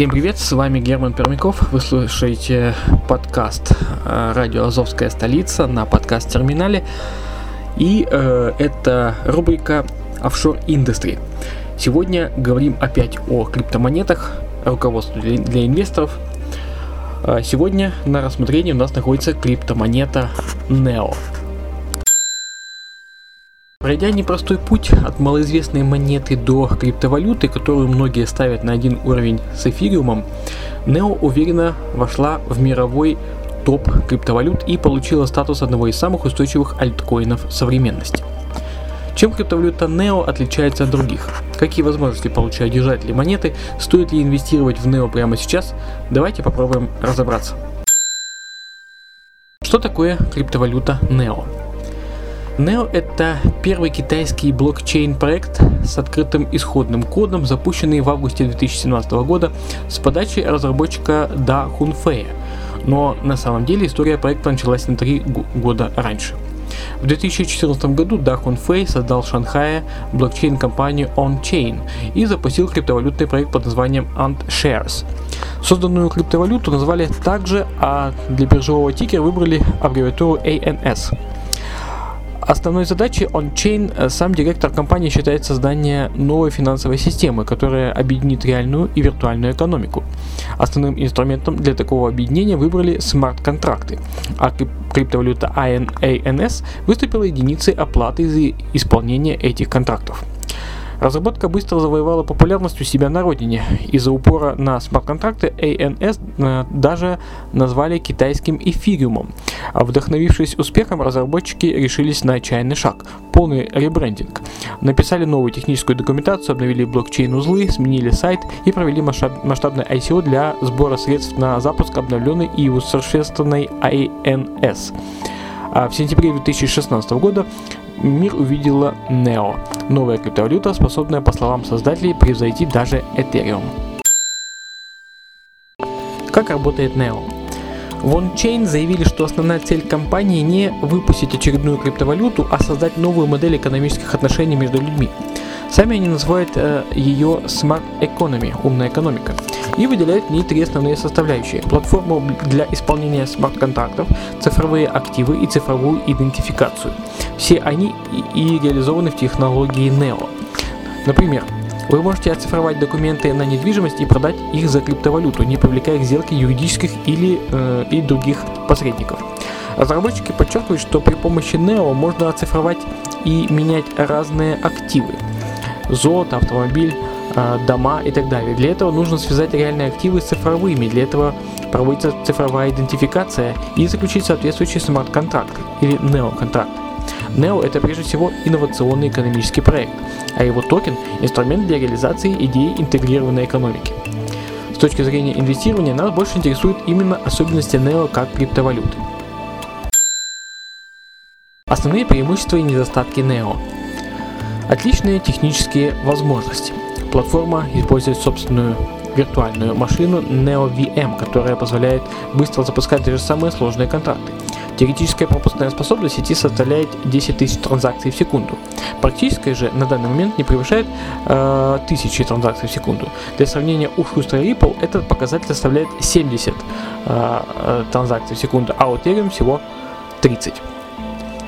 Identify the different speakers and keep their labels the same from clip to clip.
Speaker 1: Всем привет, с вами Герман Пермяков. Вы слушаете подкаст э, «Радио Азовская столица» на подкаст-терминале. И э, это рубрика «Офшор Industry». Сегодня говорим опять о криптомонетах, руководстве для, для инвесторов. Э, Сегодня на рассмотрении у нас находится криптомонета NEO. Пройдя непростой путь от малоизвестной монеты до криптовалюты, которую многие ставят на один уровень с эфириумом, Neo уверенно вошла в мировой топ криптовалют и получила статус одного из самых устойчивых альткоинов современности. Чем криптовалюта Neo отличается от других? Какие возможности получают держатели монеты? Стоит ли инвестировать в Neo прямо сейчас? Давайте попробуем разобраться. Что такое криптовалюта Neo? Neo это первый китайский блокчейн-проект с открытым исходным кодом, запущенный в августе 2017 года с подачи разработчика Да Хунфея. Но на самом деле история проекта началась на три года раньше. В 2014 году Да Хунфэй создал в Шанхае блокчейн-компанию OnChain и запустил криптовалютный проект под названием AntShares. Созданную криптовалюту назвали также, а для биржевого тикера выбрали аббревиатуру ANS. Основной задачей OnChain э, сам директор компании считает создание новой финансовой системы, которая объединит реальную и виртуальную экономику. Основным инструментом для такого объединения выбрали смарт-контракты, а крип- криптовалюта AN ANS выступила единицей оплаты за исполнение этих контрактов. Разработка быстро завоевала популярность у себя на родине. Из-за упора на смарт-контракты ANS э, даже назвали китайским эфириумом. Вдохновившись успехом, разработчики решились на отчаянный шаг – полный ребрендинг. Написали новую техническую документацию, обновили блокчейн-узлы, сменили сайт и провели масштаб- масштабное ICO для сбора средств на запуск обновленной и усовершенствованной ANS. А в сентябре 2016 года мир увидела NEO – новая криптовалюта, способная, по словам создателей, превзойти даже Ethereum. Как работает NEO? В OnChain заявили, что основная цель компании не выпустить очередную криптовалюту, а создать новую модель экономических отношений между людьми. Сами они называют э, ее Smart Economy – умная экономика, и выделяют в ней три основные составляющие – платформу для исполнения смарт-контрактов, цифровые активы и цифровую идентификацию. Все они и, и реализованы в технологии NEO. Например, вы можете оцифровать документы на недвижимость и продать их за криптовалюту, не привлекая к сделке юридических или, э, и других посредников. Разработчики подчеркивают, что при помощи NEO можно оцифровать и менять разные активы. Золото, автомобиль, э, дома и так далее. Для этого нужно связать реальные активы с цифровыми. Для этого проводится цифровая идентификация и заключить соответствующий смарт-контракт или NEO-контракт. NEO это прежде всего инновационный экономический проект, а его токен – инструмент для реализации идеи интегрированной экономики. С точки зрения инвестирования нас больше интересуют именно особенности NEO как криптовалюты. Основные преимущества и недостатки NEO. Отличные технические возможности. Платформа использует собственную виртуальную машину NeoVM, которая позволяет быстро запускать даже самые сложные контракты. Теоретическая пропускная способность сети составляет 10 тысяч транзакций в секунду. Практическая же на данный момент не превышает э, транзакций в секунду. Для сравнения, у шустера Ripple этот показатель составляет 70 э, э, транзакций в секунду, а у Ethereum всего 30.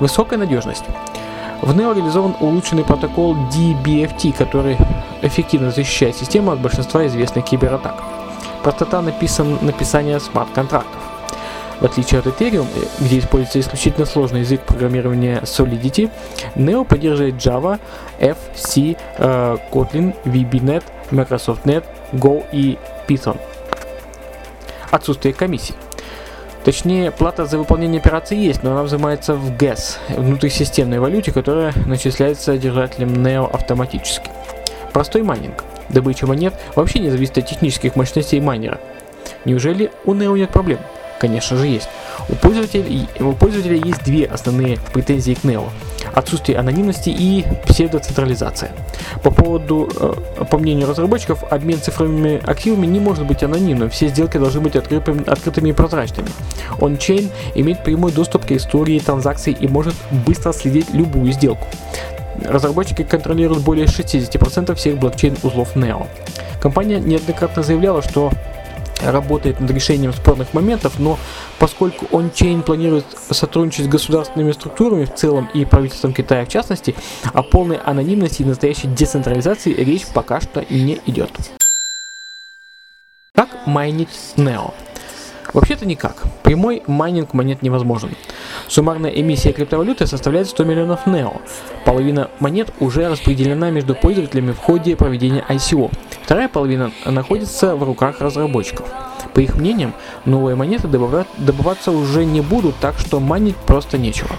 Speaker 1: Высокая надежность. В Neo реализован улучшенный протокол DBFT, который эффективно защищает систему от большинства известных кибератак. Простота написан, написания смарт-контрактов. В отличие от Ethereum, где используется исключительно сложный язык программирования Solidity, Neo поддерживает Java, F, C, э, Kotlin, VB.NET, Microsoft Net, Go и Python. Отсутствие комиссий. Точнее, плата за выполнение операции есть, но она взимается в GAS, внутрисистемной валюте, которая начисляется держателем NEO автоматически. Простой майнинг. Добыча монет вообще не зависит от технических мощностей майнера. Неужели у Neo нет проблем? Конечно же есть. У пользователей, у пользователя есть две основные претензии к Neo. Отсутствие анонимности и псевдоцентрализация. По поводу, э, по мнению разработчиков, обмен цифровыми активами не может быть анонимным, все сделки должны быть открытыми, открытыми и прозрачными. Он-чейн имеет прямой доступ к истории транзакций и может быстро следить любую сделку. Разработчики контролируют более 60% всех блокчейн-узлов Neo. Компания неоднократно заявляла, что работает над решением спорных моментов, но поскольку OnChain планирует сотрудничать с государственными структурами в целом и правительством Китая в частности, о полной анонимности и настоящей децентрализации речь пока что не идет. Как майнить Neo? Вообще-то никак. Прямой майнинг монет невозможен. Суммарная эмиссия криптовалюты составляет 100 миллионов NEO. Половина монет уже распределена между пользователями в ходе проведения ICO. Вторая половина находится в руках разработчиков. По их мнениям, новые монеты добывать, добываться уже не будут, так что манить просто нечего.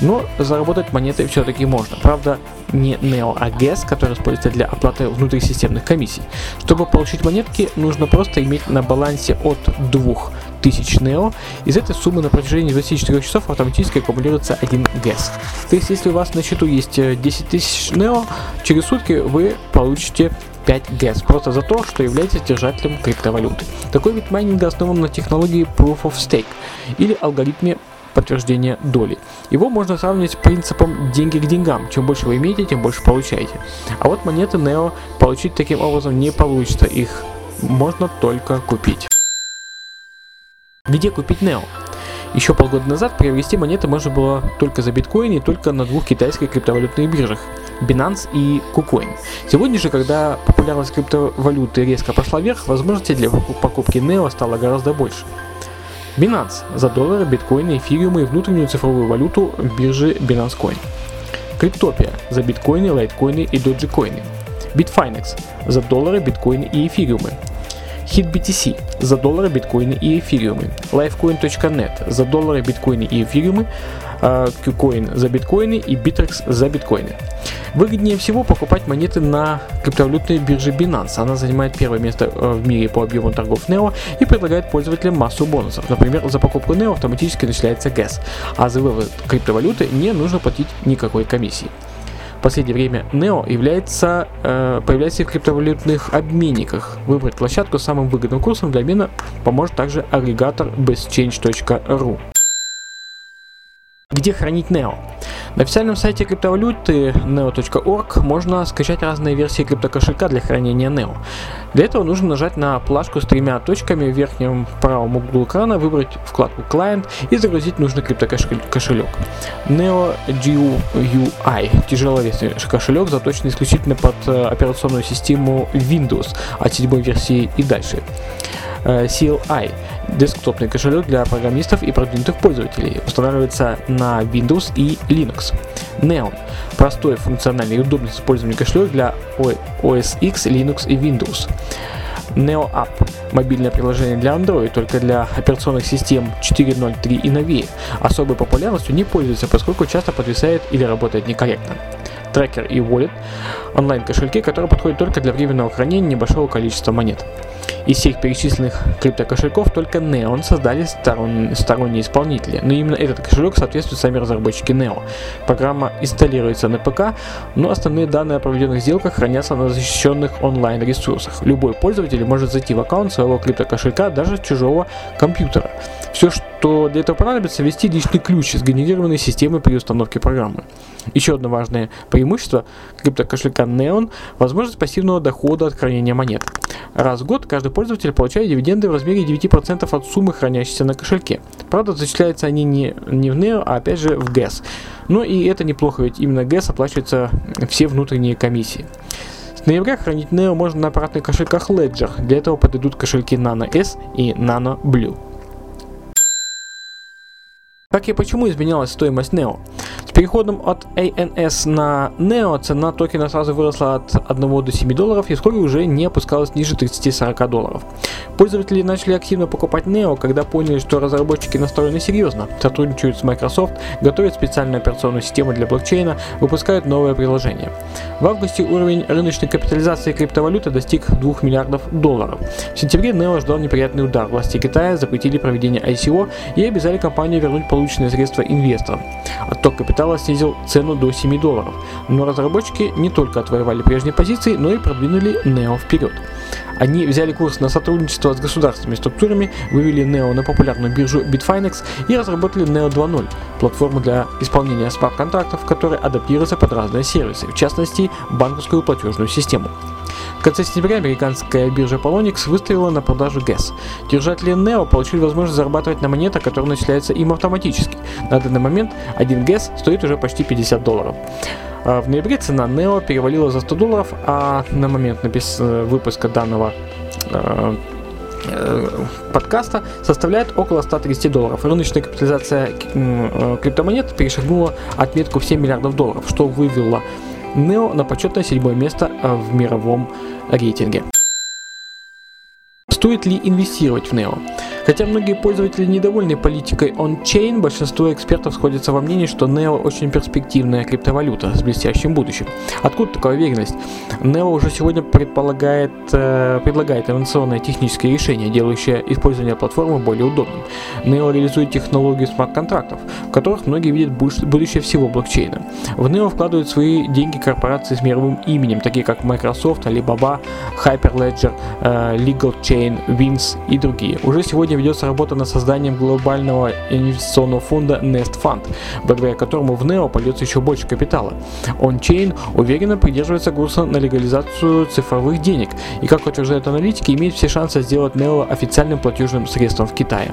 Speaker 1: Но заработать монеты все-таки можно. Правда, не Neo, а GES, который используется для оплаты внутрисистемных комиссий. Чтобы получить монетки, нужно просто иметь на балансе от 2000 Neo. Из этой суммы на протяжении 24 часов автоматически аккумулируется 1 GES. То есть, если у вас на счету есть 10 тысяч Neo, через сутки вы получите 5 gas просто за то, что являетесь держателем криптовалюты. Такой вид майнинга основан на технологии Proof of Stake или алгоритме подтверждения доли. Его можно сравнивать с принципом деньги к деньгам. Чем больше вы имеете, тем больше получаете. А вот монеты Neo получить таким образом не получится. Их можно только купить. Где купить Neo? Еще полгода назад приобрести монеты можно было только за биткоин и только на двух китайских криптовалютных биржах Binance и KuCoin. Сегодня же, когда популярность криптовалюты резко пошла вверх, возможностей для покупки Neo стало гораздо больше. Binance за доллары, биткоины, эфириумы и внутреннюю цифровую валюту биржи Binance Coin. Криптопия за биткоины, лайткоины и доджикоины. Bitfinex за доллары, биткоины и эфириумы. HitBTC за доллары, биткоины и эфириумы. Lifecoin.net за доллары, биткоины и эфириумы. KuCoin за биткоины и Bittrex за биткоины. Выгоднее всего покупать монеты на криптовалютной бирже Binance. Она занимает первое место э, в мире по объему торгов NEO и предлагает пользователям массу бонусов. Например, за покупку NEO автоматически начисляется ГЭС, а за вывод криптовалюты не нужно платить никакой комиссии. В последнее время NEO является, э, появляется в криптовалютных обменниках. Выбрать площадку с самым выгодным курсом для обмена поможет также агрегатор bestchange.ru. Где хранить NEO? На официальном сайте криптовалюты neo.org можно скачать разные версии криптокошелька для хранения NEO. Для этого нужно нажать на плашку с тремя точками в верхнем правом углу экрана, выбрать вкладку Client и загрузить нужный криптокошелек. Neo GUI – тяжеловесный кошелек, заточенный исключительно под э, операционную систему Windows от седьмой версии и дальше. Э, CLI десктопный кошелек для программистов и продвинутых пользователей. Устанавливается на Windows и Linux. Neon – простой, функциональный и удобный использования кошелек для OS X, Linux и Windows. Neo App – мобильное приложение для Android, только для операционных систем 4.0.3 и новее. Особой популярностью не пользуется, поскольку часто подвисает или работает некорректно. Tracker и Wallet – онлайн-кошельки, которые подходят только для временного хранения небольшого количества монет. Из всех перечисленных криптокошельков только Neon создали сторон, сторонние исполнители, но именно этот кошелек соответствует сами разработчики Neo. Программа инсталируется на ПК, но основные данные о проведенных сделках хранятся на защищенных онлайн-ресурсах. Любой пользователь может зайти в аккаунт своего криптокошелька даже с чужого компьютера. Все, что для этого понадобится, ввести личный ключ, сгенерированный системой при установке программы. Еще одно важное преимущество криптокошелька Neon – возможность пассивного дохода от хранения монет. Раз в год каждый пользователь получает дивиденды в размере 9% от суммы, хранящейся на кошельке. Правда, зачисляются они не, не в Neo, а опять же в GAS. Но и это неплохо, ведь именно GAS оплачиваются все внутренние комиссии. Ноября хранить Neo можно на аппаратных кошельках Ledger. Для этого подойдут кошельки Nano S и Nano Blue. Как и почему изменялась стоимость NEO? С переходом от ANS на NEO цена токена сразу выросла от 1 до 7 долларов и вскоре уже не опускалась ниже 30-40 долларов. Пользователи начали активно покупать NEO, когда поняли, что разработчики настроены серьезно, сотрудничают с Microsoft, готовят специальную операционную систему для блокчейна, выпускают новое приложение. В августе уровень рыночной капитализации криптовалюты достиг 2 миллиардов долларов. В сентябре NEO ждал неприятный удар. Власти Китая запретили проведение ICO и обязали компанию вернуть полученные средства инвесторам. Отток капитала снизил цену до 7 долларов. Но разработчики не только отвоевали прежние позиции, но и продвинули NEO вперед. Они взяли курс на сотрудничество с государственными структурами, вывели NEO на популярную биржу Bitfinex и разработали NEO 2.0, платформу для исполнения смарт-контрактов, которая адаптируется под разные сервисы, в частности банковскую платежную систему. В конце сентября американская биржа Polonix выставила на продажу GAS. Держатели NEO получили возможность зарабатывать на монетах, которые начисляются им автоматически. На данный момент один GAS стоит уже почти 50 долларов. А в ноябре цена NEO перевалила за 100 долларов, а на момент. Э, выпуска данного э, подкаста составляет около 130 долларов. Рыночная капитализация криптомонет перешагнула отметку в 7 миллиардов долларов, что вывело NEO на почетное седьмое место в мировом рейтинге. Стоит ли инвестировать в NEO? Хотя многие пользователи недовольны политикой on-chain, большинство экспертов сходятся во мнении, что NEO очень перспективная криптовалюта с блестящим будущим. Откуда такая уверенность? NEO уже сегодня предполагает, э, предлагает инновационное техническое решение, делающее использование платформы более удобным. NEO реализует технологию смарт-контрактов, в которых многие видят будущее всего блокчейна. В NEO вкладывают свои деньги корпорации с мировым именем, такие как Microsoft, Alibaba, Hyperledger, э, Legal Chain, Wins и другие. Уже сегодня ведется работа над созданием глобального инвестиционного фонда Nest Fund, благодаря которому в NEO польется еще больше капитала. OnChain уверенно придерживается курса на легализацию цифровых денег и, как утверждают аналитики, имеет все шансы сделать NEO официальным платежным средством в Китае.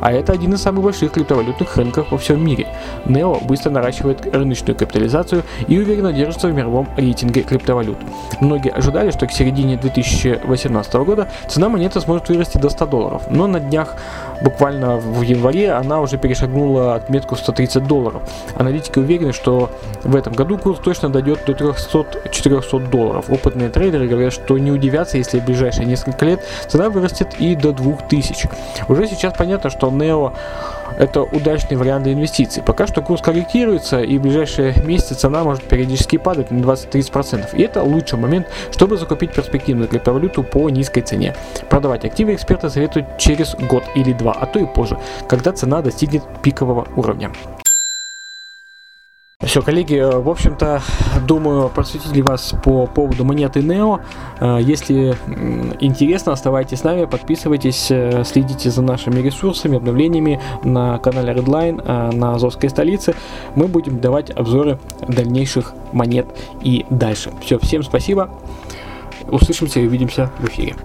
Speaker 1: А это один из самых больших криптовалютных рынков во всем мире. NEO быстро наращивает рыночную капитализацию и уверенно держится в мировом рейтинге криптовалют. Многие ожидали, что к середине 2018 года цена монеты сможет вырасти до 100 долларов, но на днях днях, буквально в январе, она уже перешагнула отметку 130 долларов. Аналитики уверены, что в этом году курс точно дойдет до 300-400 долларов. Опытные трейдеры говорят, что не удивятся, если в ближайшие несколько лет цена вырастет и до 2000. Уже сейчас понятно, что NEO это удачный вариант для инвестиций. Пока что курс корректируется, и в ближайшие месяцы цена может периодически падать на 20-30%. И это лучший момент, чтобы закупить перспективную криптовалюту по низкой цене. Продавать активы эксперты советуют через год или два, а то и позже, когда цена достигнет пикового уровня. Все, коллеги, э, в общем-то, думаю, просветили вас по поводу монеты Neo. Э, если интересно, оставайтесь с нами, подписывайтесь, э, следите за нашими ресурсами, обновлениями на канале Redline, на Азовской столице. Мы будем давать обзоры дальнейших монет и дальше. Все, всем спасибо. Услышимся и увидимся в эфире.